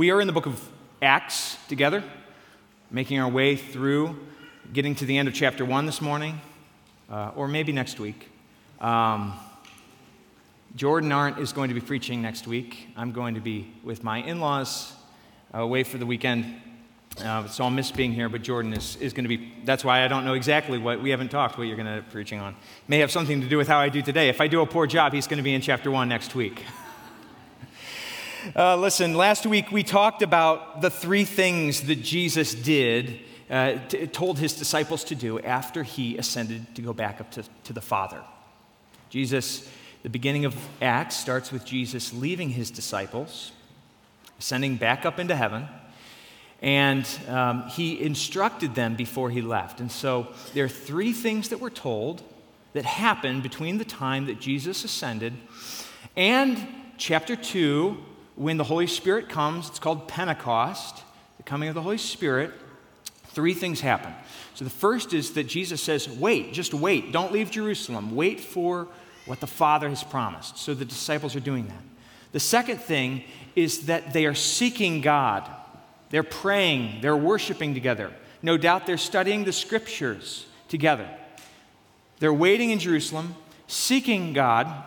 we are in the book of Acts together, making our way through, getting to the end of chapter 1 this morning, uh, or maybe next week. Um, Jordan Arndt is going to be preaching next week. I'm going to be with my in laws away for the weekend. Uh, so I'll miss being here, but Jordan is, is going to be, that's why I don't know exactly what, we haven't talked what you're going to be preaching on. May have something to do with how I do today. If I do a poor job, he's going to be in chapter 1 next week. Uh, listen, last week we talked about the three things that Jesus did, uh, t- told his disciples to do after he ascended to go back up to, to the Father. Jesus, the beginning of Acts starts with Jesus leaving his disciples, ascending back up into heaven, and um, he instructed them before he left. And so there are three things that were told that happened between the time that Jesus ascended and chapter 2 when the Holy Spirit comes, it's called Pentecost, the coming of the Holy Spirit, three things happen. So the first is that Jesus says, Wait, just wait. Don't leave Jerusalem. Wait for what the Father has promised. So the disciples are doing that. The second thing is that they are seeking God. They're praying, they're worshiping together. No doubt they're studying the scriptures together. They're waiting in Jerusalem, seeking God,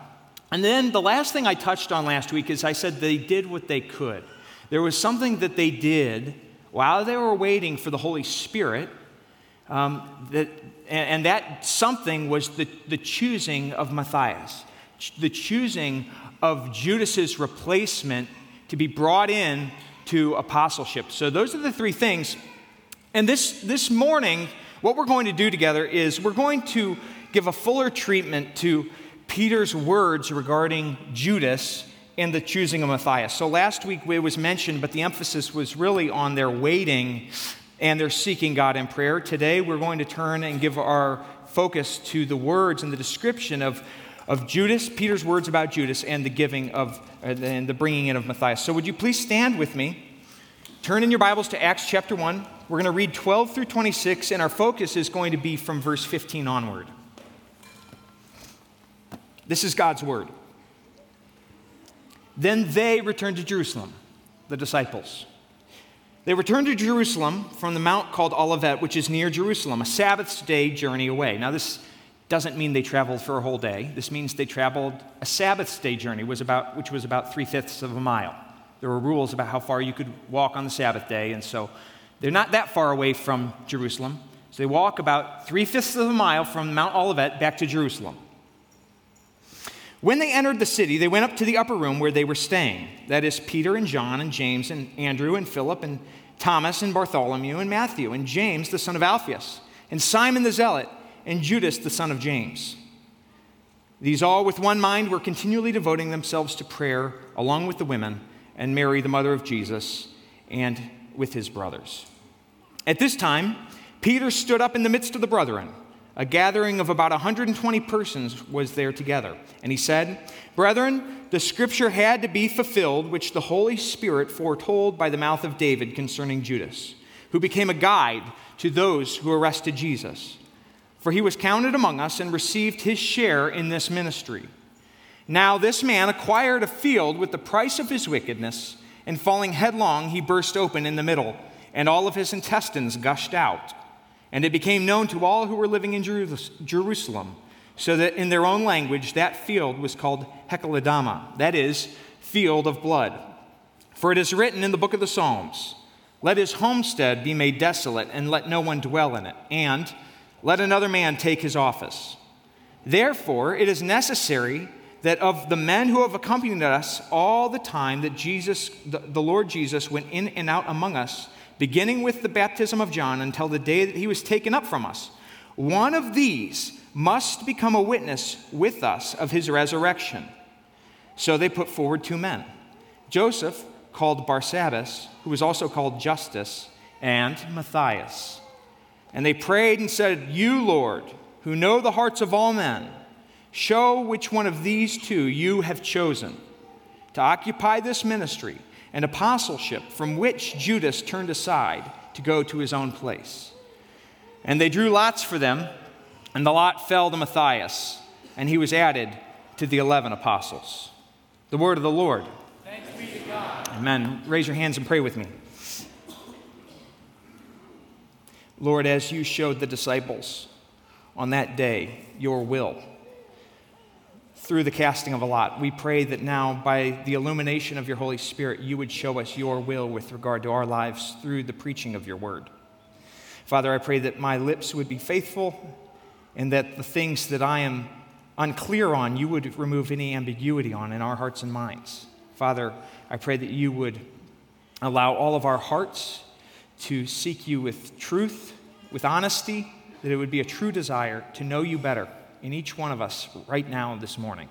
and then the last thing I touched on last week is I said they did what they could. There was something that they did while they were waiting for the Holy Spirit, um, that, and that something was the, the choosing of Matthias, the choosing of Judas's replacement to be brought in to apostleship. So those are the three things. And this, this morning, what we're going to do together is we're going to give a fuller treatment to Peter's words regarding Judas and the choosing of Matthias. So last week it was mentioned, but the emphasis was really on their waiting and their seeking God in prayer. Today we're going to turn and give our focus to the words and the description of, of Judas, Peter's words about Judas, and the giving of uh, and the bringing in of Matthias. So would you please stand with me? Turn in your Bibles to Acts chapter 1. We're going to read 12 through 26, and our focus is going to be from verse 15 onward. This is God's word. Then they returned to Jerusalem, the disciples. They returned to Jerusalem from the mount called Olivet, which is near Jerusalem, a Sabbath's day journey away. Now, this doesn't mean they traveled for a whole day. This means they traveled a Sabbath's day journey, was about, which was about three fifths of a mile. There were rules about how far you could walk on the Sabbath day, and so they're not that far away from Jerusalem. So they walk about three fifths of a mile from Mount Olivet back to Jerusalem. When they entered the city, they went up to the upper room where they were staying. That is, Peter and John and James and Andrew and Philip and Thomas and Bartholomew and Matthew and James, the son of Alphaeus, and Simon the Zealot and Judas, the son of James. These all, with one mind, were continually devoting themselves to prayer, along with the women and Mary, the mother of Jesus, and with his brothers. At this time, Peter stood up in the midst of the brethren a gathering of about 120 persons was there together. And he said, Brethren, the scripture had to be fulfilled, which the Holy Spirit foretold by the mouth of David concerning Judas, who became a guide to those who arrested Jesus. For he was counted among us and received his share in this ministry. Now, this man acquired a field with the price of his wickedness, and falling headlong, he burst open in the middle, and all of his intestines gushed out. And it became known to all who were living in Jerusalem, so that in their own language that field was called Hakeldama, that is, field of blood. For it is written in the book of the Psalms Let his homestead be made desolate, and let no one dwell in it, and let another man take his office. Therefore, it is necessary that of the men who have accompanied us all the time that Jesus, the Lord Jesus, went in and out among us, beginning with the baptism of John until the day that he was taken up from us. One of these must become a witness with us of his resurrection. So they put forward two men Joseph, called Barsabbas, who was also called Justus, and Matthias. And they prayed and said, You, Lord, who know the hearts of all men, show which one of these two you have chosen to occupy this ministry and apostleship from which Judas turned aside to go to his own place. And they drew lots for them, and the lot fell to Matthias, and he was added to the eleven apostles. The word of the Lord. Thanks be to God. Amen. Raise your hands and pray with me. Lord, as you showed the disciples on that day your will through the casting of a lot, we pray that now, by the illumination of your Holy Spirit, you would show us your will with regard to our lives through the preaching of your word. Father, I pray that my lips would be faithful and that the things that I am unclear on, you would remove any ambiguity on in our hearts and minds. Father, I pray that you would allow all of our hearts to seek you with truth, with honesty, that it would be a true desire to know you better in each one of us right now this morning.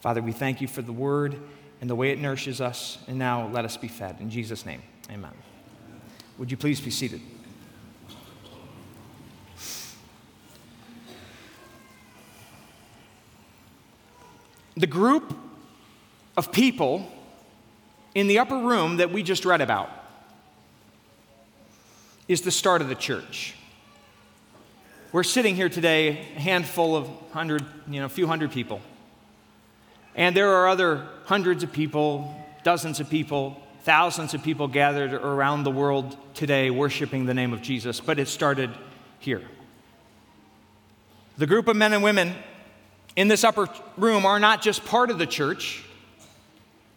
Father, we thank you for the word and the way it nourishes us, and now let us be fed. In Jesus' name, amen. Would you please be seated? The group of people in the upper room that we just read about is the start of the church. We're sitting here today, a handful of hundred, you know, a few hundred people. And there are other hundreds of people, dozens of people, thousands of people gathered around the world today worshiping the name of Jesus, but it started here. The group of men and women in this upper room are not just part of the church,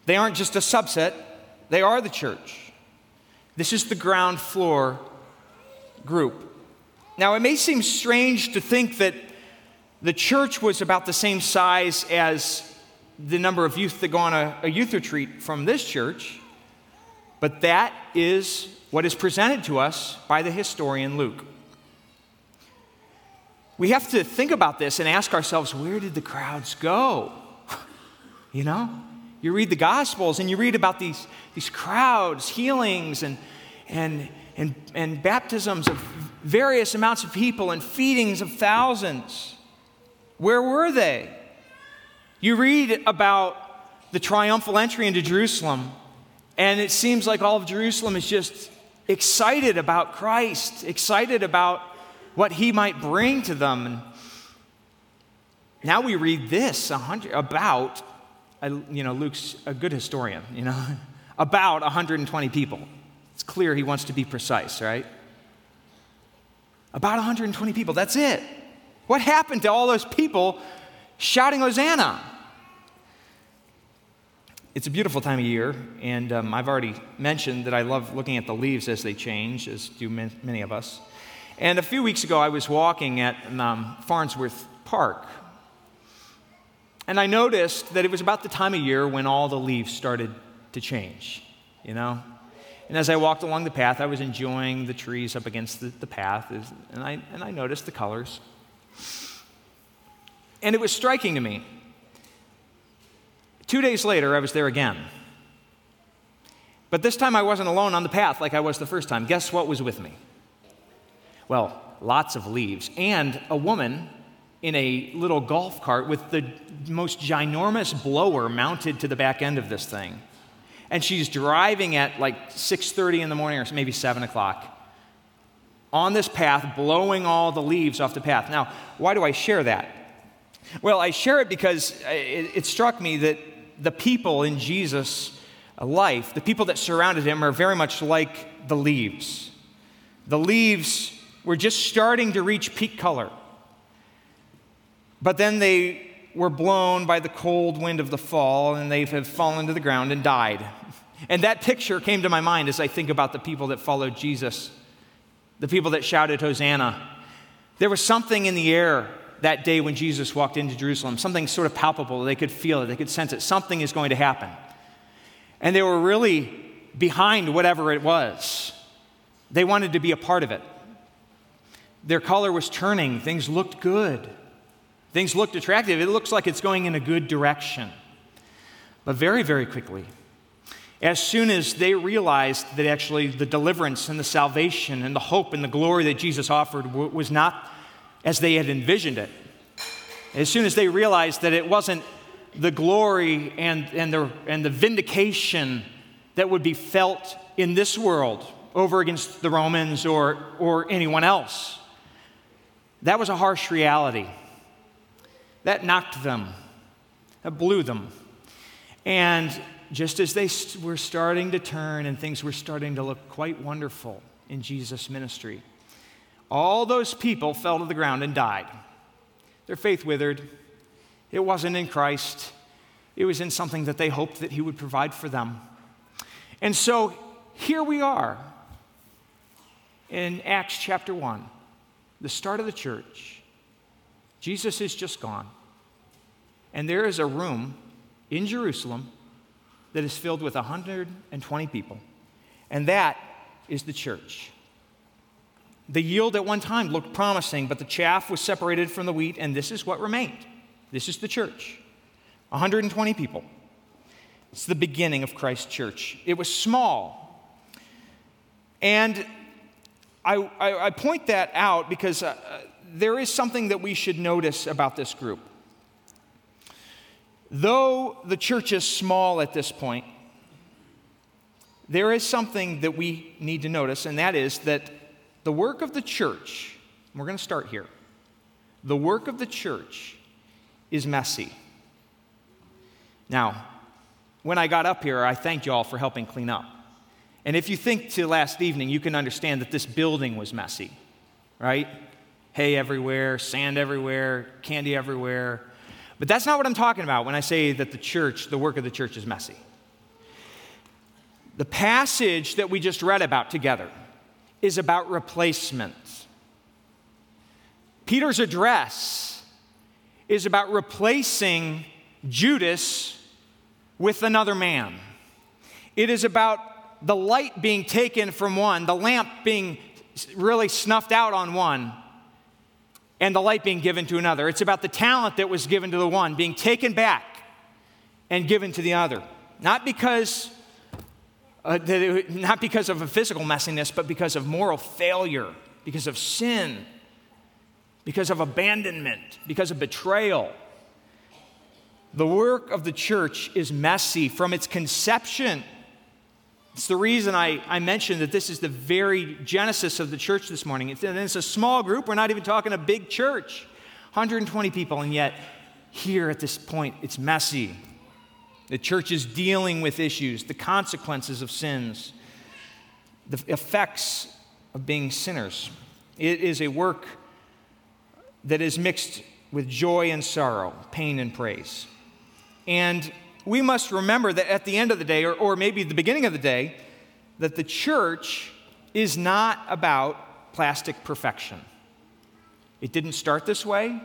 they aren't just a subset, they are the church. This is the ground floor group. Now, it may seem strange to think that the church was about the same size as the number of youth that go on a, a youth retreat from this church, but that is what is presented to us by the historian Luke. We have to think about this and ask ourselves where did the crowds go? you know? You read the Gospels and you read about these, these crowds, healings, and, and, and, and baptisms of various amounts of people and feedings of thousands. Where were they? You read about the triumphal entry into Jerusalem, and it seems like all of Jerusalem is just excited about Christ, excited about what he might bring to them. And now we read this about, you know, Luke's a good historian, you know, about 120 people. It's clear he wants to be precise, right? About 120 people, that's it. What happened to all those people shouting Hosanna? It's a beautiful time of year, and um, I've already mentioned that I love looking at the leaves as they change, as do many of us. And a few weeks ago, I was walking at um, Farnsworth Park. And I noticed that it was about the time of year when all the leaves started to change, you know? And as I walked along the path, I was enjoying the trees up against the, the path, and I, and I noticed the colors. And it was striking to me. Two days later, I was there again. But this time I wasn't alone on the path like I was the first time. Guess what was with me? well, lots of leaves, and a woman in a little golf cart with the most ginormous blower mounted to the back end of this thing. And she's driving at like 6:30 in the morning or maybe 7 o'clock on this path, blowing all the leaves off the path. Now, why do I share that? Well, I share it because uh, it, it struck me that the people in Jesus' life, the people that surrounded him, are very much like the leaves. The leaves were just starting to reach peak color. But then they were blown by the cold wind of the fall and they have fallen to the ground and died. And that picture came to my mind as I think about the people that followed Jesus, the people that shouted, Hosanna. There was something in the air that day when Jesus walked into Jerusalem, something sort of palpable. They could feel it, they could sense it. Something is going to happen. And they were really behind whatever it was, they wanted to be a part of it. Their color was turning. Things looked good. Things looked attractive. It looks like it's going in a good direction. But very, very quickly, as soon as they realized that actually the deliverance and the salvation and the hope and the glory that Jesus offered was not as they had envisioned it, as soon as they realized that it wasn't the glory and, and, the, and the vindication that would be felt in this world over against the Romans or, or anyone else, that was a harsh reality. That knocked them, that blew them. And just as they were starting to turn and things were starting to look quite wonderful in Jesus' ministry, all those people fell to the ground and died. Their faith withered. It wasn't in Christ, it was in something that they hoped that He would provide for them. And so here we are in Acts chapter 1, the start of the church. Jesus is just gone. And there is a room in Jerusalem that is filled with 120 people. And that is the church. The yield at one time looked promising, but the chaff was separated from the wheat, and this is what remained. This is the church 120 people. It's the beginning of Christ's church. It was small. And I, I, I point that out because uh, there is something that we should notice about this group. Though the church is small at this point, there is something that we need to notice, and that is that the work of the church, we're going to start here, the work of the church is messy. Now, when I got up here, I thanked you all for helping clean up. And if you think to last evening, you can understand that this building was messy, right? Hay everywhere, sand everywhere, candy everywhere. But that's not what I'm talking about when I say that the church, the work of the church is messy. The passage that we just read about together, is about replacement. Peter's address is about replacing Judas with another man. It is about the light being taken from one, the lamp being really snuffed out on one, and the light being given to another. It's about the talent that was given to the one being taken back and given to the other. Not because uh, not because of a physical messiness, but because of moral failure, because of sin, because of abandonment, because of betrayal. The work of the church is messy from its conception. It's the reason I, I mentioned that this is the very genesis of the church this morning. It's, and it's a small group. We're not even talking a big church 120 people, and yet here at this point, it's messy. The church is dealing with issues, the consequences of sins, the effects of being sinners. It is a work that is mixed with joy and sorrow, pain and praise. And we must remember that at the end of the day, or, or maybe the beginning of the day, that the church is not about plastic perfection. It didn't start this way,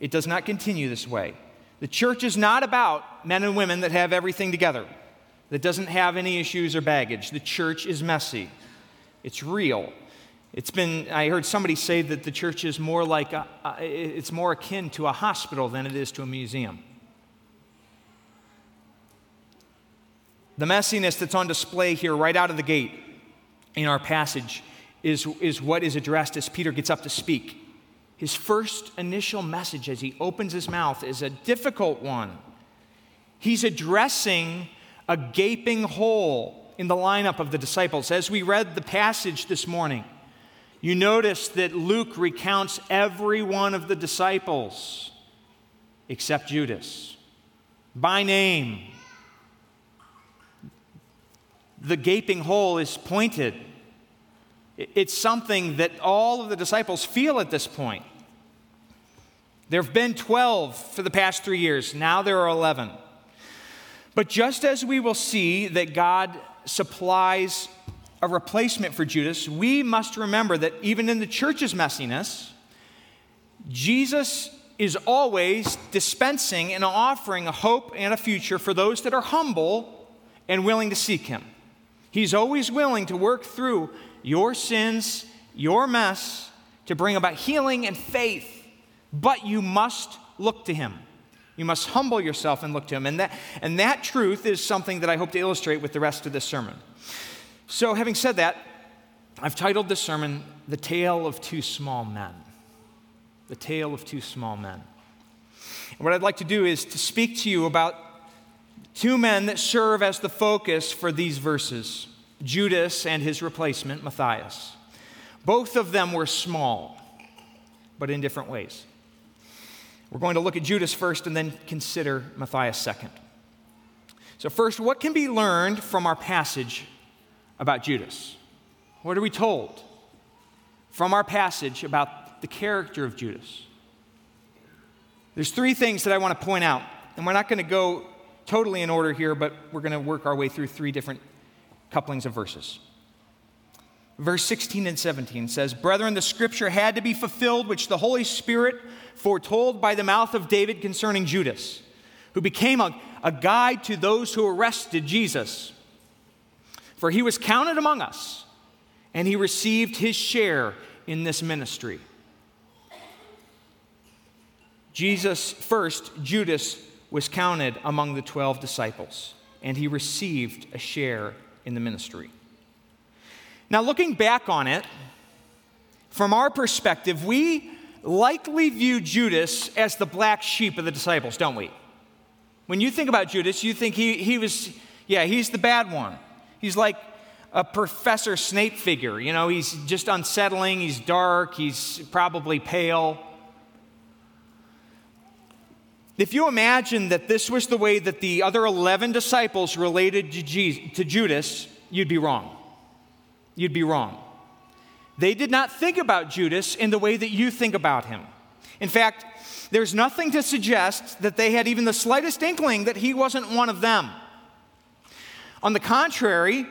it does not continue this way. The church is not about men and women that have everything together, that doesn't have any issues or baggage. The church is messy, it's real. It's been, I heard somebody say that the church is more like, a, it's more akin to a hospital than it is to a museum. The messiness that's on display here right out of the gate in our passage is, is what is addressed as Peter gets up to speak. His first initial message as he opens his mouth is a difficult one. He's addressing a gaping hole in the lineup of the disciples. As we read the passage this morning, you notice that Luke recounts every one of the disciples except Judas by name. The gaping hole is pointed it's something that all of the disciples feel at this point. There have been 12 for the past three years, now there are 11. But just as we will see that God supplies a replacement for Judas, we must remember that even in the church's messiness, Jesus is always dispensing and offering a hope and a future for those that are humble and willing to seek Him. He's always willing to work through your sins, your mess, to bring about healing and faith. But you must look to Him. You must humble yourself and look to Him. And that, and that truth is something that I hope to illustrate with the rest of this sermon. So, having said that, I've titled this sermon, The Tale of Two Small Men. The Tale of Two Small Men. And what I'd like to do is to speak to you about two men that serve as the focus for these verses. Judas and his replacement, Matthias. Both of them were small, but in different ways. We're going to look at Judas first and then consider Matthias second. So, first, what can be learned from our passage about Judas? What are we told from our passage about the character of Judas? There's three things that I want to point out, and we're not going to go totally in order here, but we're going to work our way through three different couplings of verses. Verse 16 and 17 says, Brethren, the scripture had to be fulfilled, which the Holy Spirit foretold by the mouth of David concerning Judas, who became a a guide to those who arrested Jesus. For he was counted among us, and he received his share in this ministry. Jesus, first, Judas was counted among the 12 disciples, and he received a share in the ministry. Now, looking back on it, from our perspective, we likely view Judas as the black sheep of the disciples, don't we? When you think about Judas, you think he, he was, yeah, he's the bad one. He's like a Professor Snape figure. You know, he's just unsettling, he's dark, he's probably pale. If you imagine that this was the way that the other 11 disciples related to, Jesus, to Judas, you'd be wrong. You'd be wrong. They did not think about Judas in the way that you think about him. In fact, there's nothing to suggest that they had even the slightest inkling that he wasn't one of them. On the contrary,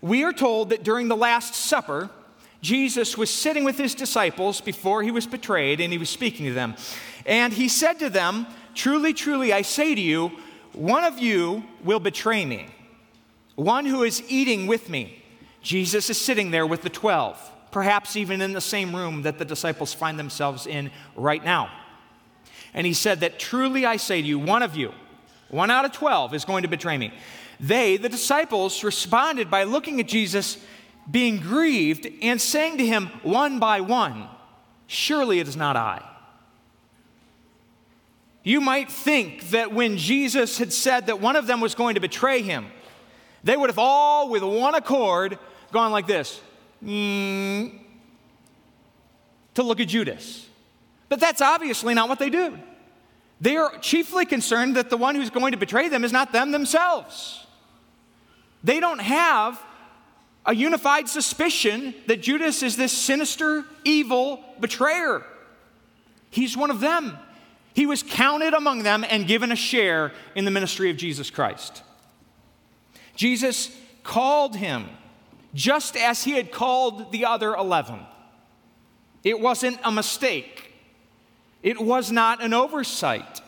we are told that during the Last Supper, Jesus was sitting with his disciples before he was betrayed, and he was speaking to them. And he said to them, Truly, truly, I say to you, one of you will betray me, one who is eating with me. Jesus is sitting there with the 12, perhaps even in the same room that the disciples find themselves in right now. And he said that truly I say to you, one of you, one out of 12, is going to betray me. They, the disciples, responded by looking at Jesus, being grieved, and saying to him one by one, Surely it is not I. You might think that when Jesus had said that one of them was going to betray him, they would have all, with one accord, gone like this mm, to look at Judas. But that's obviously not what they do. They are chiefly concerned that the one who's going to betray them is not them themselves. They don't have a unified suspicion that Judas is this sinister, evil betrayer. He's one of them. He was counted among them and given a share in the ministry of Jesus Christ. Jesus called him just as he had called the other 11. It wasn't a mistake. It was not an oversight.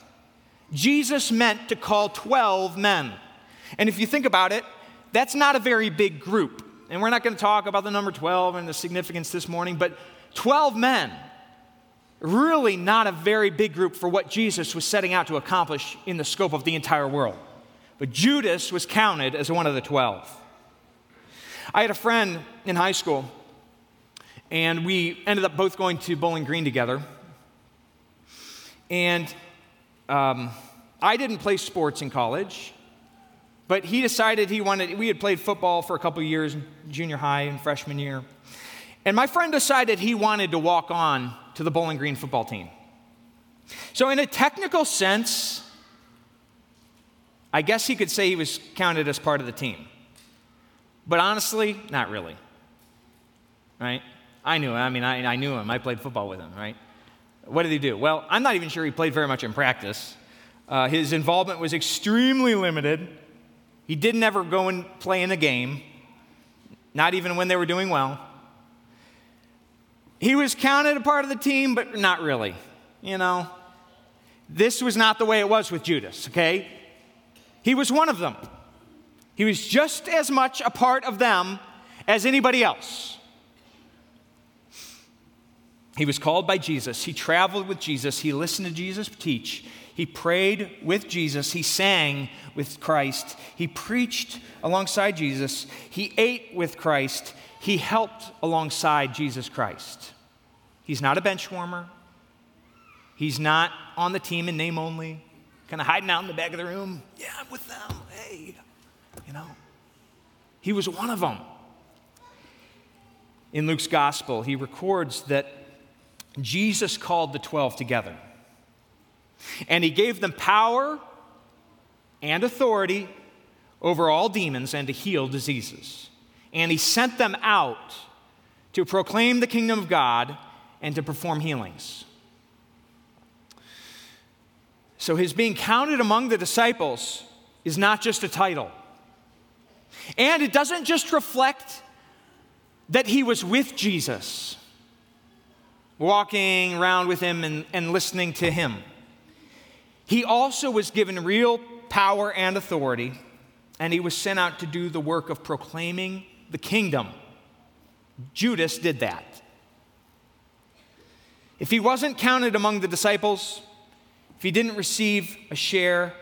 Jesus meant to call 12 men. And if you think about it, that's not a very big group. And we're not going to talk about the number 12 and the significance this morning, but 12 men, really not a very big group for what Jesus was setting out to accomplish in the scope of the entire world. But Judas was counted as one of the 12. I had a friend in high school, and we ended up both going to Bowling Green together. And um, I didn't play sports in college, but he decided he wanted, we had played football for a couple years, junior high and freshman year. And my friend decided he wanted to walk on to the Bowling Green football team. So, in a technical sense, I guess he could say he was counted as part of the team. But honestly, not really. Right? I knew him. I mean, I, I knew him. I played football with him, right? What did he do? Well, I'm not even sure he played very much in practice. Uh, his involvement was extremely limited. He didn't ever go and play in a game, not even when they were doing well. He was counted a part of the team, but not really. You know, this was not the way it was with Judas, okay? He was one of them. He was just as much a part of them as anybody else. He was called by Jesus. He traveled with Jesus. He listened to Jesus teach. He prayed with Jesus. He sang with Christ. He preached alongside Jesus. He ate with Christ. He helped alongside Jesus Christ. He's not a bench warmer. He's not on the team in name only, kind of hiding out in the back of the room. Yeah, I'm with them. Hey, you know. He was one of them. In Luke's gospel, he records that Jesus called the 12 together. And he gave them power and authority over all demons and to heal diseases. And he sent them out to proclaim the kingdom of God and to perform healings. So his being counted among the disciples is not just a title. And it doesn't just reflect that he was with Jesus, walking around with him and, and listening to him. He also was given real power and authority, and he was sent out to do the work of proclaiming the kingdom. Judas did that. If he wasn't counted among the disciples, if he didn't receive a share,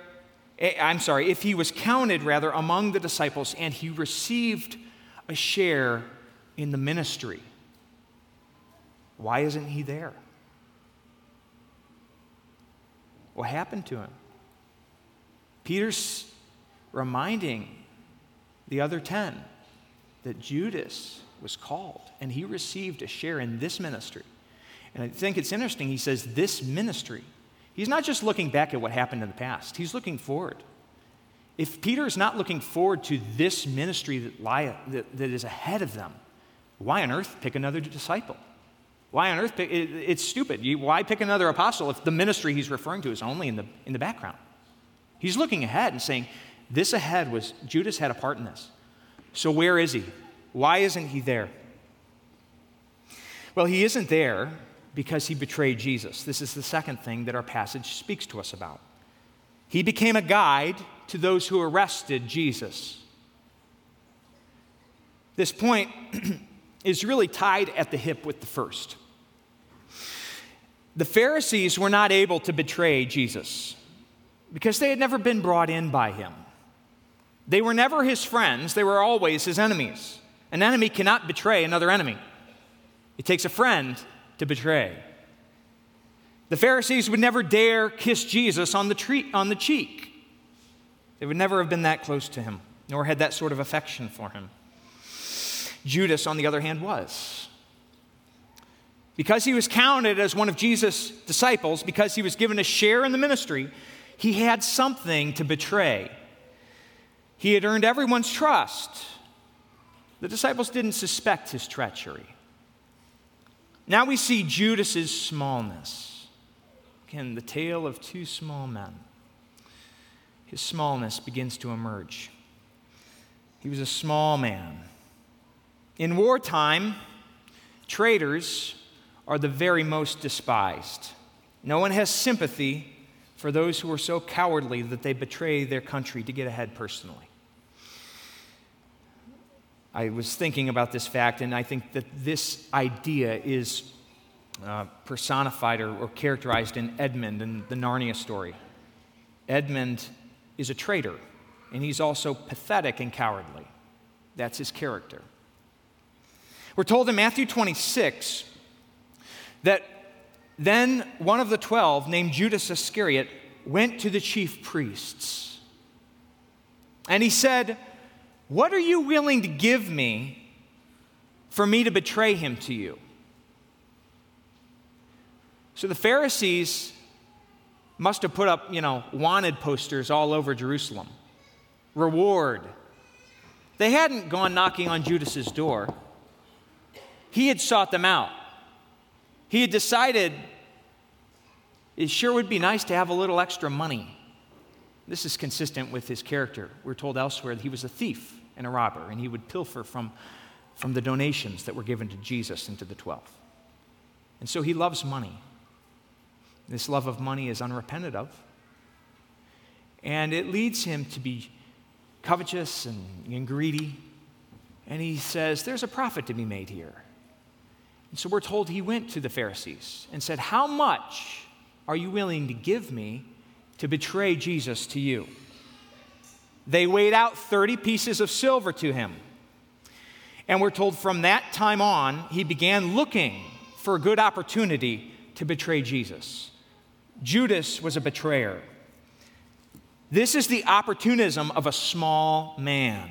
eh, I'm sorry, if he was counted rather among the disciples and he received a share in the ministry, why isn't he there? What happened to him? Peter's reminding the other 10 that Judas was called and he received a share in this ministry. And I think it's interesting, he says, this ministry. He's not just looking back at what happened in the past, he's looking forward. If Peter is not looking forward to this ministry that, lie, that, that is ahead of them, why on earth pick another disciple? Why on earth pick? It, it's stupid. You, why pick another apostle if the ministry he's referring to is only in the, in the background? He's looking ahead and saying, This ahead was, Judas had a part in this. So where is he? Why isn't he there? Well, he isn't there because he betrayed Jesus. This is the second thing that our passage speaks to us about. He became a guide to those who arrested Jesus. This point is really tied at the hip with the first. The Pharisees were not able to betray Jesus because they had never been brought in by him. They were never his friends, they were always his enemies. An enemy cannot betray another enemy, it takes a friend to betray. The Pharisees would never dare kiss Jesus on the, tree, on the cheek. They would never have been that close to him, nor had that sort of affection for him. Judas, on the other hand, was. Because he was counted as one of Jesus' disciples, because he was given a share in the ministry, he had something to betray. He had earned everyone's trust. The disciples didn't suspect his treachery. Now we see Judas's smallness. Again, the tale of two small men. His smallness begins to emerge. He was a small man. In wartime, traitors are the very most despised. No one has sympathy for those who are so cowardly that they betray their country to get ahead personally. I was thinking about this fact, and I think that this idea is uh, personified or, or characterized in Edmund in the Narnia story. Edmund is a traitor, and he's also pathetic and cowardly. That's his character. We're told in Matthew 26 that then one of the twelve, named Judas Iscariot, went to the chief priests. And he said, what are you willing to give me for me to betray him to you? So the Pharisees must have put up, you know, wanted posters all over Jerusalem. Reward. They hadn't gone knocking on Judas's door. He had sought them out. He had decided it sure would be nice to have a little extra money. This is consistent with his character. We're told elsewhere that he was a thief and a robber, and he would pilfer from, from the donations that were given to Jesus and to the twelve. And so he loves money. This love of money is unrepented of. And it leads him to be covetous and, and greedy. And he says, There's a profit to be made here. And so we're told he went to the Pharisees and said, How much are you willing to give me to betray Jesus to you? They weighed out 30 pieces of silver to him. And we're told from that time on, he began looking for a good opportunity to betray Jesus. Judas was a betrayer. This is the opportunism of a small man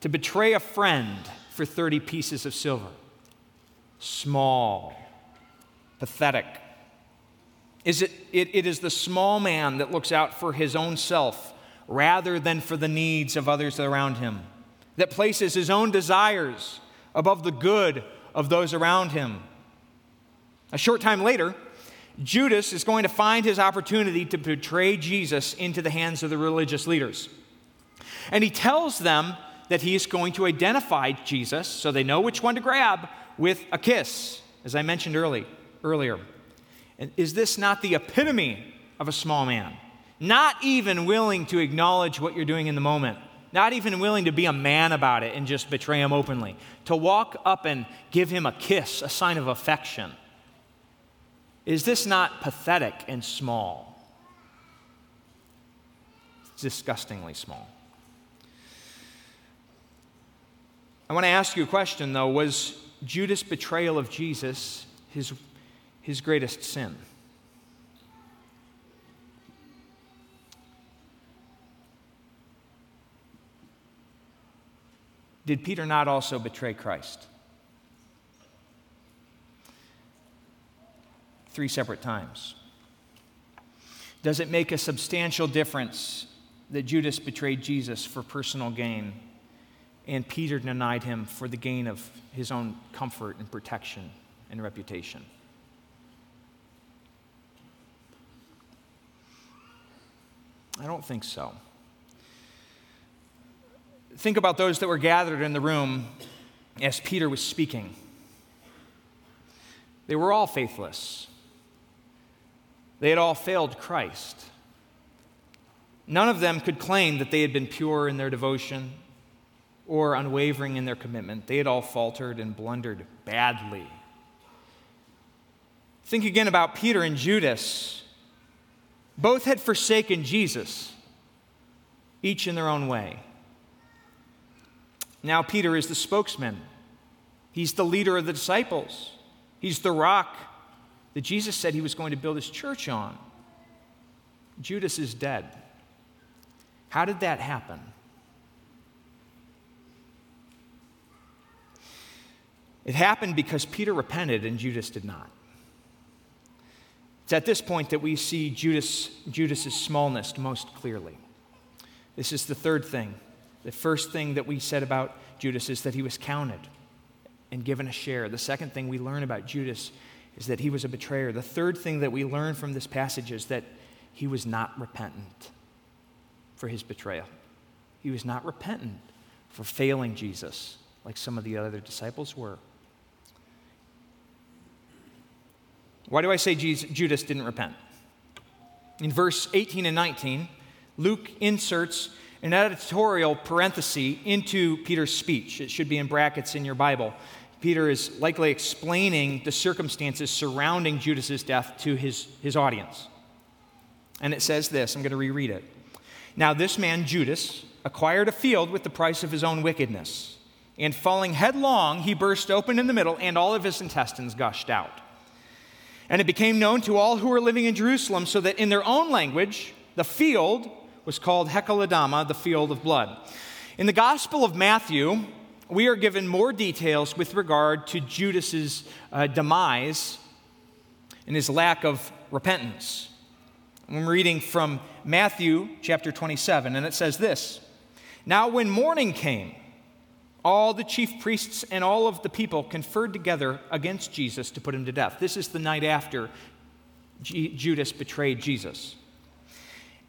to betray a friend for 30 pieces of silver. Small, pathetic. Is it, it, it is the small man that looks out for his own self rather than for the needs of others around him, that places his own desires above the good of those around him. A short time later, Judas is going to find his opportunity to betray Jesus into the hands of the religious leaders. And he tells them that he is going to identify Jesus, so they know which one to grab, with a kiss, as I mentioned early, earlier. Is this not the epitome of a small man? Not even willing to acknowledge what you're doing in the moment, not even willing to be a man about it and just betray him openly, to walk up and give him a kiss, a sign of affection. Is this not pathetic and small? It's disgustingly small. I want to ask you a question, though. Was Judas' betrayal of Jesus his, his greatest sin? Did Peter not also betray Christ? Three separate times. Does it make a substantial difference that Judas betrayed Jesus for personal gain and Peter denied him for the gain of his own comfort and protection and reputation? I don't think so. Think about those that were gathered in the room as Peter was speaking. They were all faithless, they had all failed Christ. None of them could claim that they had been pure in their devotion or unwavering in their commitment. They had all faltered and blundered badly. Think again about Peter and Judas. Both had forsaken Jesus, each in their own way. Now, Peter is the spokesman, he's the leader of the disciples, he's the rock that Jesus said he was going to build his church on. Judas is dead. How did that happen? It happened because Peter repented and Judas did not. It's at this point that we see Judas, Judas's smallness most clearly. This is the third thing the first thing that we said about Judas is that he was counted and given a share. The second thing we learn about Judas is that he was a betrayer. The third thing that we learn from this passage is that he was not repentant for his betrayal. He was not repentant for failing Jesus like some of the other disciples were. Why do I say Judas didn't repent? In verse 18 and 19, Luke inserts an editorial parenthesis into Peter's speech. It should be in brackets in your Bible. Peter is likely explaining the circumstances surrounding Judas's death to his, his audience. And it says this I'm going to reread it. Now, this man, Judas, acquired a field with the price of his own wickedness. And falling headlong, he burst open in the middle, and all of his intestines gushed out. And it became known to all who were living in Jerusalem, so that in their own language, the field was called Hakeldama, the field of blood. In the Gospel of Matthew, we are given more details with regard to Judas's uh, demise and his lack of repentance. I'm reading from Matthew chapter 27, and it says this Now, when morning came, all the chief priests and all of the people conferred together against Jesus to put him to death. This is the night after G- Judas betrayed Jesus.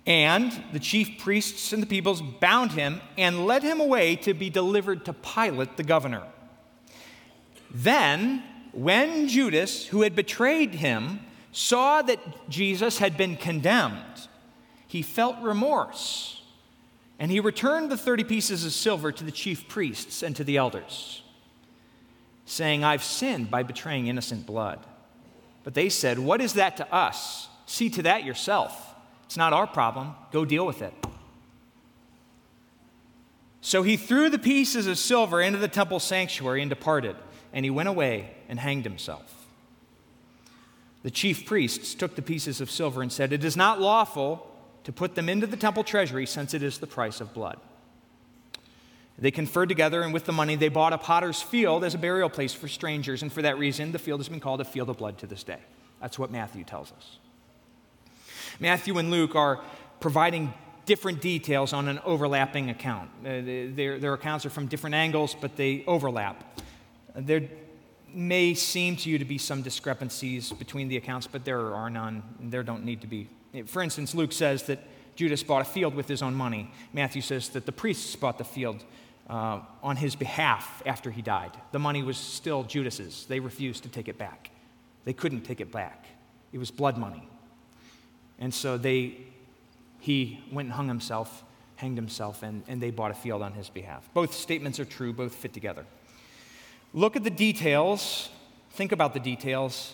And the chief priests and the peoples bound him and led him away to be delivered to Pilate the governor. Then, when Judas, who had betrayed him, saw that Jesus had been condemned, he felt remorse. And he returned the 30 pieces of silver to the chief priests and to the elders, saying, I've sinned by betraying innocent blood. But they said, What is that to us? See to that yourself. It's not our problem. Go deal with it. So he threw the pieces of silver into the temple sanctuary and departed, and he went away and hanged himself. The chief priests took the pieces of silver and said, It is not lawful to put them into the temple treasury, since it is the price of blood. They conferred together, and with the money, they bought a potter's field as a burial place for strangers, and for that reason, the field has been called a field of blood to this day. That's what Matthew tells us. Matthew and Luke are providing different details on an overlapping account. Uh, their, their accounts are from different angles, but they overlap. There may seem to you to be some discrepancies between the accounts, but there are none. There don't need to be. For instance, Luke says that Judas bought a field with his own money. Matthew says that the priests bought the field uh, on his behalf after he died. The money was still Judas's. They refused to take it back. They couldn't take it back. It was blood money. And so they, he went and hung himself, hanged himself, and, and they bought a field on his behalf. Both statements are true, both fit together. Look at the details, think about the details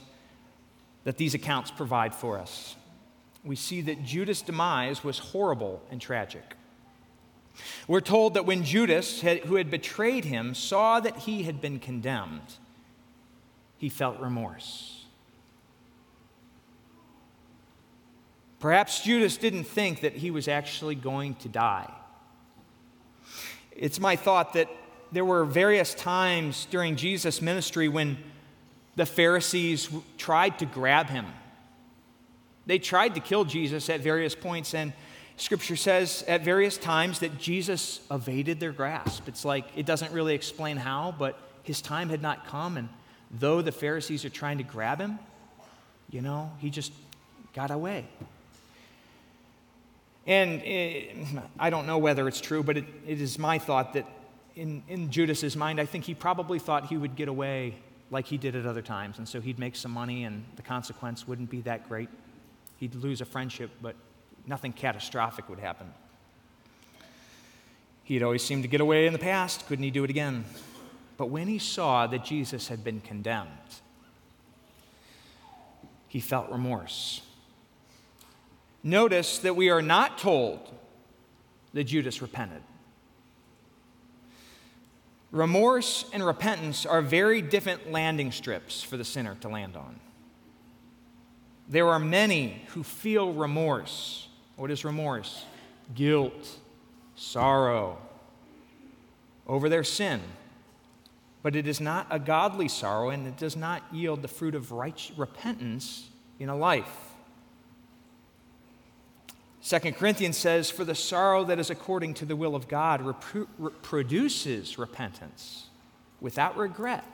that these accounts provide for us. We see that Judas' demise was horrible and tragic. We're told that when Judas, who had betrayed him, saw that he had been condemned, he felt remorse. Perhaps Judas didn't think that he was actually going to die. It's my thought that there were various times during Jesus' ministry when the Pharisees tried to grab him. They tried to kill Jesus at various points, and Scripture says at various times that Jesus evaded their grasp. It's like it doesn't really explain how, but his time had not come, and though the Pharisees are trying to grab him, you know, he just got away. And eh, I don't know whether it's true, but it, it is my thought that in, in Judas's mind, I think he probably thought he would get away like he did at other times. And so he'd make some money, and the consequence wouldn't be that great. He'd lose a friendship, but nothing catastrophic would happen. He had always seemed to get away in the past. Couldn't he do it again? But when he saw that Jesus had been condemned, he felt remorse. Notice that we are not told that Judas repented. Remorse and repentance are very different landing strips for the sinner to land on. There are many who feel remorse what is remorse? Guilt, sorrow over their sin. But it is not a godly sorrow and it does not yield the fruit of right repentance in a life. 2 Corinthians says, For the sorrow that is according to the will of God repro- re- produces repentance without regret,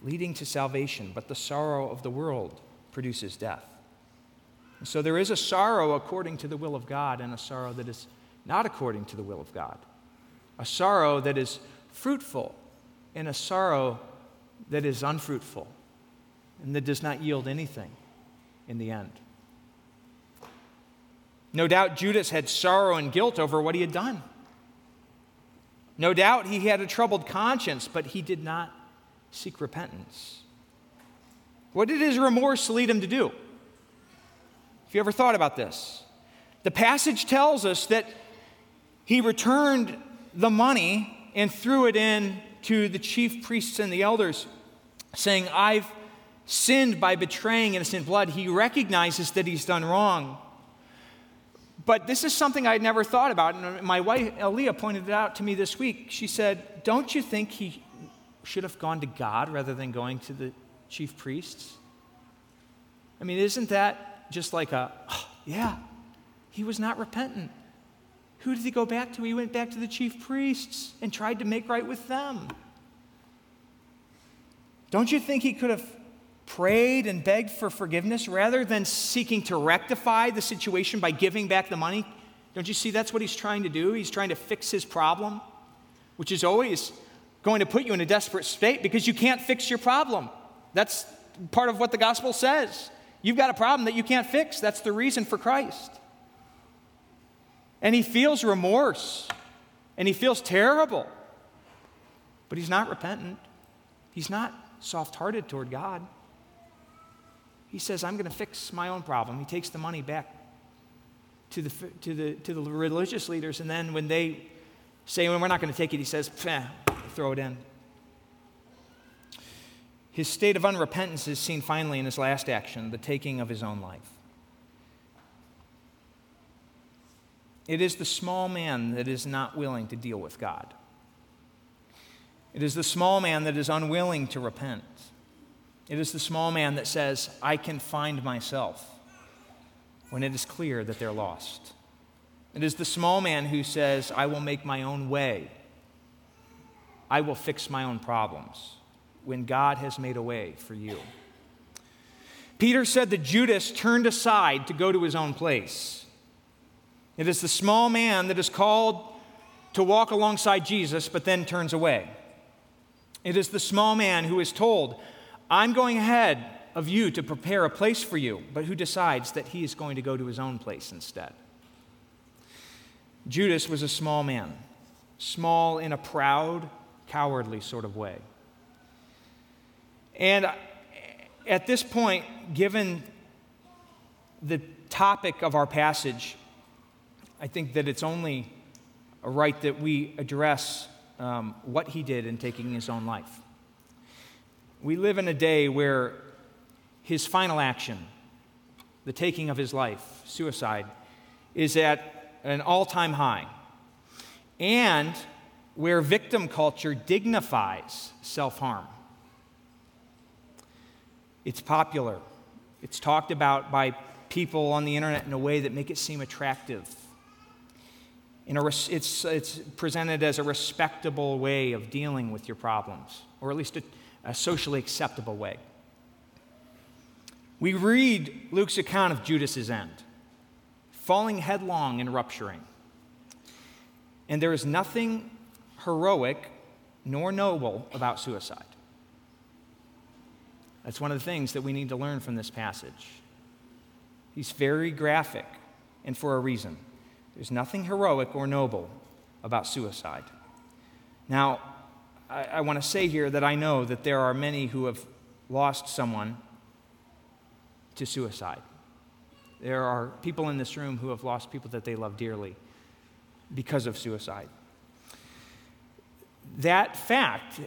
leading to salvation, but the sorrow of the world produces death. And So there is a sorrow according to the will of God and a sorrow that is not according to the will of God. A sorrow that is fruitful and a sorrow that is unfruitful and that does not yield anything in the end. No doubt Judas had sorrow and guilt over what he had done. No doubt he had a troubled conscience, but he did not seek repentance. What did his remorse lead him to do? Have you ever thought about this? The passage tells us that he returned the money and threw it in to the chief priests and the elders, saying, I've sinned by betraying innocent blood. He recognizes that he's done wrong. But this is something I'd never thought about. And my wife, Aaliyah, pointed it out to me this week. She said, Don't you think he should have gone to God rather than going to the chief priests? I mean, isn't that just like a, oh, yeah, he was not repentant. Who did he go back to? He went back to the chief priests and tried to make right with them. Don't you think he could have prayed and begged for forgiveness rather than seeking to rectify the situation by giving back the money? Don't you see that's what he's trying to do? He's trying to fix his problem, which is always going to put you in a desperate state because you can't fix your problem. That's part of what the gospel says. You've got a problem that you can't fix. That's the reason for Christ. And he feels remorse and he feels terrible. But he's not repentant. He's not soft hearted toward God. He says, I'm going to fix my own problem. He takes the money back to the, to the, to the religious leaders, and then when they say, well, We're not going to take it, he says, Throw it in. His state of unrepentance is seen finally in his last action, the taking of his own life. It is the small man that is not willing to deal with God. It is the small man that is unwilling to repent. It is the small man that says, I can find myself, when it is clear that they're lost. It is the small man who says, I will make my own way. I will fix my own problems when God has made a way for you. Peter said that Judas turned aside to go to his own place. It is the small man that is called to walk alongside Jesus, but then turns away. It is the small man who is told, I'm going ahead of you to prepare a place for you, but who decides that he is going to go to his own place instead. Judas was a small man, small in a proud, cowardly sort of way. And at this point, given the topic of our passage, I think that it's only right that we address um, what he did in taking his own life. We live in a day where his final action, the taking of his life, suicide, is at an all time high, and where victim culture dignifies self harm. It's popular, it's talked about by people on the internet in a way that make it seem attractive. In a res- it's, it's presented as a respectable way of dealing with your problems, or at least a, a socially acceptable way. We read Luke's account of Judas's end, falling headlong and rupturing. And there is nothing heroic nor noble about suicide. That's one of the things that we need to learn from this passage. He's very graphic, and for a reason. There's nothing heroic or noble about suicide. Now, I, I want to say here that I know that there are many who have lost someone to suicide. There are people in this room who have lost people that they love dearly because of suicide. That fact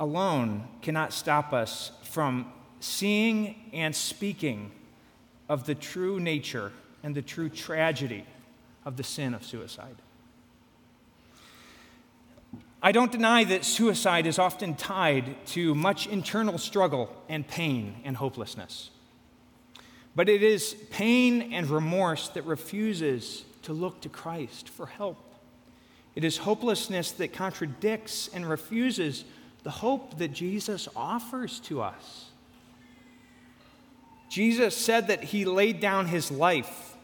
alone cannot stop us from seeing and speaking of the true nature and the true tragedy of the sin of suicide. I don't deny that suicide is often tied to much internal struggle and pain and hopelessness. But it is pain and remorse that refuses to look to Christ for help. It is hopelessness that contradicts and refuses the hope that Jesus offers to us. Jesus said that he laid down his life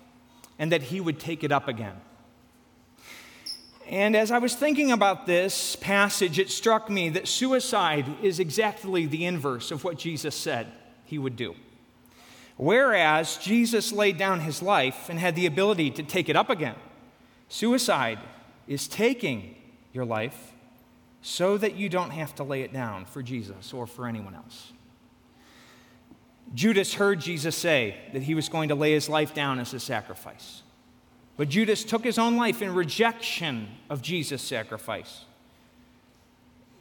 and that he would take it up again. And as I was thinking about this passage, it struck me that suicide is exactly the inverse of what Jesus said he would do. Whereas Jesus laid down his life and had the ability to take it up again, suicide is taking your life so that you don't have to lay it down for Jesus or for anyone else. Judas heard Jesus say that he was going to lay his life down as a sacrifice. But Judas took his own life in rejection of Jesus' sacrifice.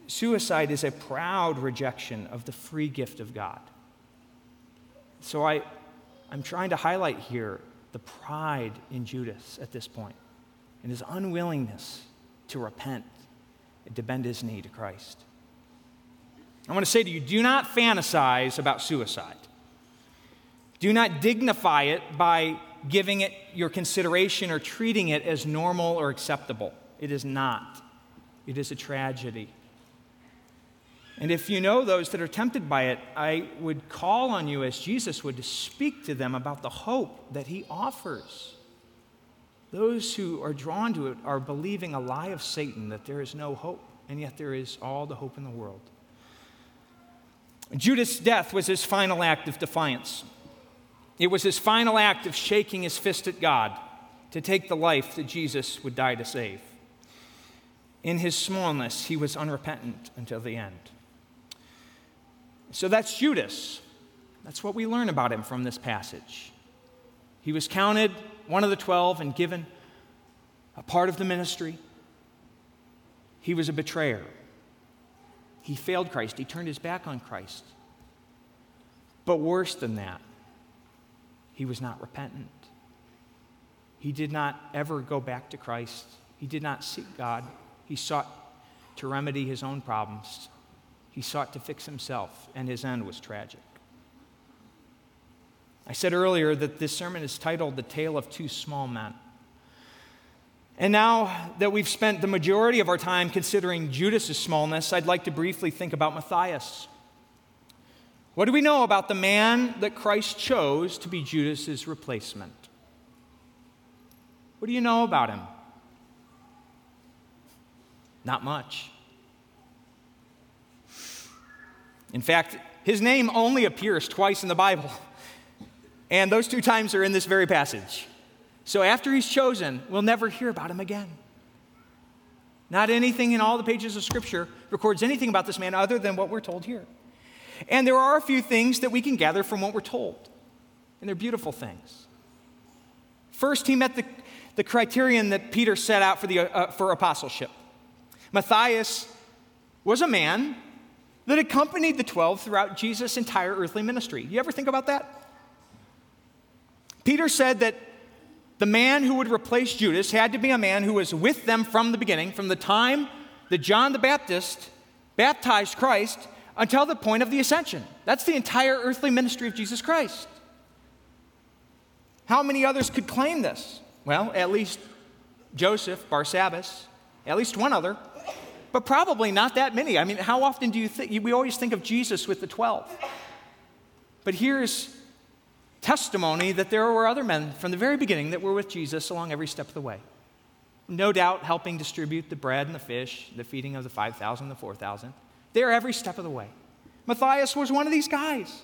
Suicide is a proud rejection of the free gift of God. So I, I'm trying to highlight here the pride in Judas at this point and his unwillingness to repent and to bend his knee to Christ. I want to say to you do not fantasize about suicide. Do not dignify it by giving it your consideration or treating it as normal or acceptable. It is not. It is a tragedy. And if you know those that are tempted by it, I would call on you, as Jesus would, to speak to them about the hope that he offers. Those who are drawn to it are believing a lie of Satan that there is no hope, and yet there is all the hope in the world. Judas' death was his final act of defiance. It was his final act of shaking his fist at God to take the life that Jesus would die to save. In his smallness, he was unrepentant until the end. So that's Judas. That's what we learn about him from this passage. He was counted one of the twelve and given a part of the ministry. He was a betrayer. He failed Christ, he turned his back on Christ. But worse than that, he was not repentant. He did not ever go back to Christ. He did not seek God. He sought to remedy his own problems he sought to fix himself, and his end was tragic. I said earlier that this sermon is titled The Tale of Two Small Men. And now that we've spent the majority of our time considering Judas's smallness, I'd like to briefly think about Matthias. What do we know about the man that Christ chose to be Judas's replacement? What do you know about him? Not much. In fact, his name only appears twice in the Bible, and those two times are in this very passage. So after he's chosen, we'll never hear about him again. Not anything in all the pages of Scripture records anything about this man other than what we're told here. And there are a few things that we can gather from what we're told, and they're beautiful things. First, he met the, the criterion that Peter set out for, the, uh, for apostleship. Matthias was a man that accompanied the 12 throughout Jesus' entire earthly ministry. You ever think about that? Peter said that the man who would replace Judas had to be a man who was with them from the beginning, from the time that John the Baptist baptized Christ until the point of the ascension. That's the entire earthly ministry of Jesus Christ. How many others could claim this? Well, at least Joseph, Barsabbas, at least one other, but probably not that many. I mean, how often do you think? We always think of Jesus with the 12. But here's testimony that there were other men from the very beginning that were with Jesus along every step of the way. No doubt helping distribute the bread and the fish, the feeding of the 5,000, the 4,000. They're every step of the way. Matthias was one of these guys.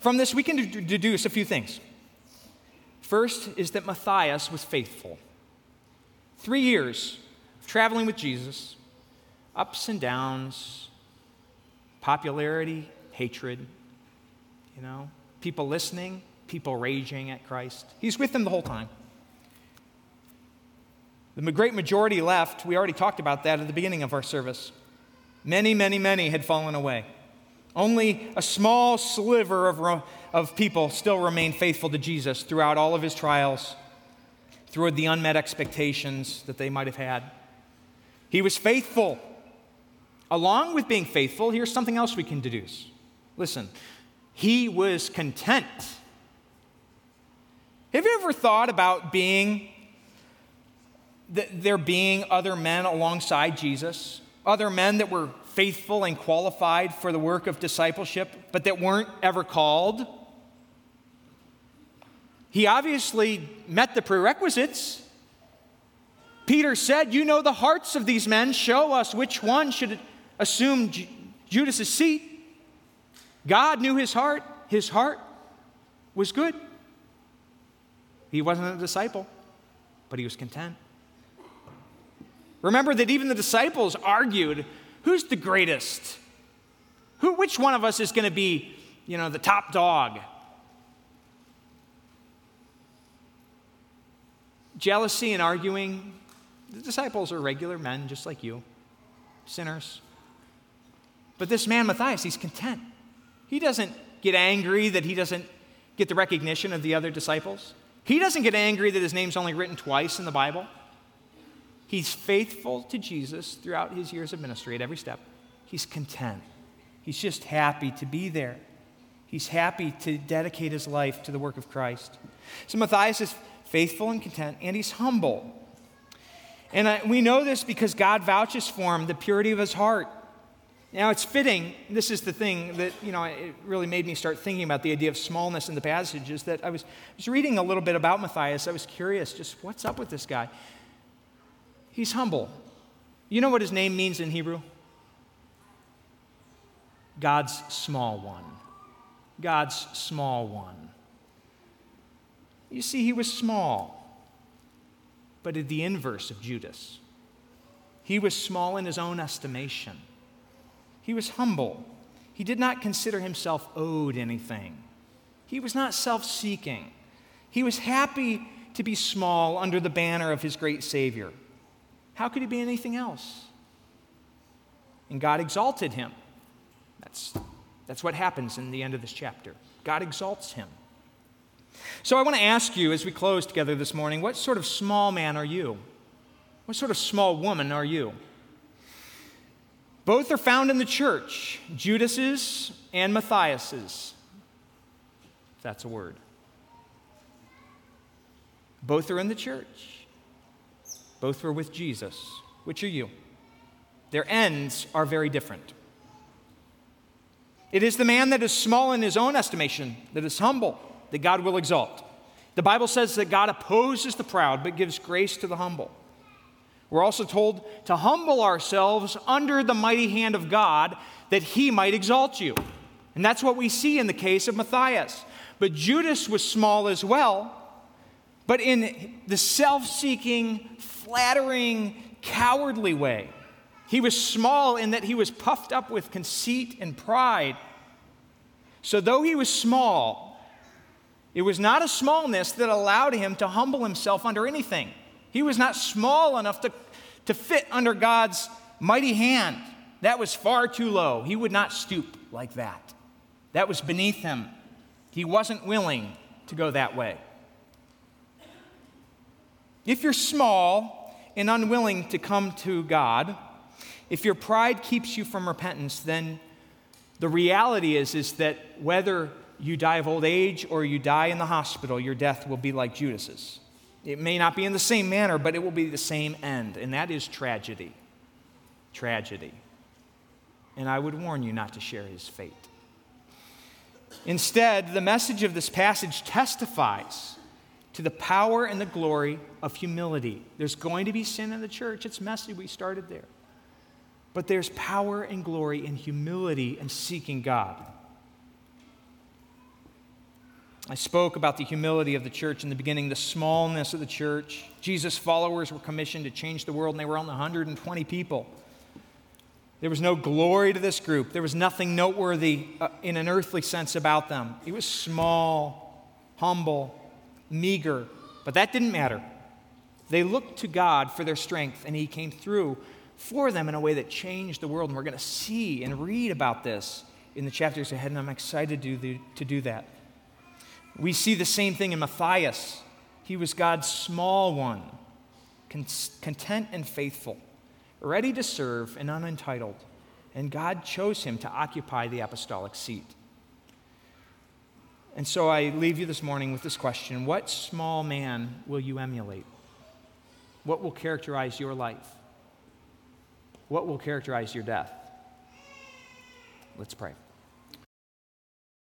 From this, we can deduce a few things. First is that Matthias was faithful. Three years of traveling with Jesus, ups and downs, popularity, hatred, you know, people listening, people raging at Christ. He's with them the whole time. The great majority left. We already talked about that at the beginning of our service. Many, many, many had fallen away. Only a small sliver of, of people still remained faithful to Jesus throughout all of his trials, through the unmet expectations that they might have had. He was faithful. Along with being faithful, here's something else we can deduce. Listen, he was content. Have you ever thought about being, there being other men alongside Jesus? other men that were faithful and qualified for the work of discipleship, but that weren't ever called. He obviously met the prerequisites. Peter said, You know the hearts of these men. Show us which one should assume Judas's seat. God knew his heart. His heart was good. He wasn't a disciple, but he was content. Remember that even the disciples argued who's the greatest? Who, which one of us is going to be, you know, the top dog? Jealousy and arguing, the disciples are regular men just like you, sinners. But this man, Matthias, he's content. He doesn't get angry that he doesn't get the recognition of the other disciples. He doesn't get angry that his name's only written twice in the Bible. He's faithful to Jesus throughout his years of ministry at every step. He's content. He's just happy to be there. He's happy to dedicate his life to the work of Christ. So Matthias is faithful and content, and he's humble. And I, we know this because God vouches for him the purity of his heart. Now, it's fitting, this is the thing that, you know, it really made me start thinking about the idea of smallness in the passage, is that I was, was reading a little bit about Matthias. I was curious, just what's up with this guy? He's humble. You know what his name means in Hebrew? God's small one. God's small one. You see, he was small, but at the inverse of Judas. He was small in his own estimation. He was humble. He did not consider himself owed anything. He was not self seeking. He was happy to be small under the banner of his great Savior. How could he be anything else? And God exalted him. That's, that's what happens in the end of this chapter. God exalts him. So I want to ask you as we close together this morning what sort of small man are you? What sort of small woman are you? Both are found in the church Judas's and Matthias's. That's a word. Both are in the church. Both were with Jesus. Which are you? Their ends are very different. It is the man that is small in his own estimation, that is humble, that God will exalt. The Bible says that God opposes the proud, but gives grace to the humble. We're also told to humble ourselves under the mighty hand of God that he might exalt you. And that's what we see in the case of Matthias. But Judas was small as well, but in the self seeking, flattering, cowardly way. He was small in that he was puffed up with conceit and pride. So, though he was small, it was not a smallness that allowed him to humble himself under anything. He was not small enough to, to fit under God's mighty hand. That was far too low. He would not stoop like that. That was beneath him. He wasn't willing to go that way. If you're small and unwilling to come to God, if your pride keeps you from repentance, then the reality is, is that whether you die of old age or you die in the hospital, your death will be like Judas's. It may not be in the same manner, but it will be the same end, and that is tragedy. Tragedy. And I would warn you not to share his fate. Instead, the message of this passage testifies to the power and the glory of humility. There's going to be sin in the church. It's messy. We started there. But there's power and glory in humility and seeking God. I spoke about the humility of the church in the beginning, the smallness of the church. Jesus' followers were commissioned to change the world, and they were only 120 people. There was no glory to this group. There was nothing noteworthy uh, in an earthly sense about them. It was small, humble, meager, but that didn't matter. They looked to God for their strength, and He came through for them in a way that changed the world. And we're going to see and read about this in the chapters ahead, and I'm excited to do, to do that. We see the same thing in Matthias. He was God's small one, content and faithful, ready to serve and unentitled. And God chose him to occupy the apostolic seat. And so I leave you this morning with this question What small man will you emulate? What will characterize your life? What will characterize your death? Let's pray.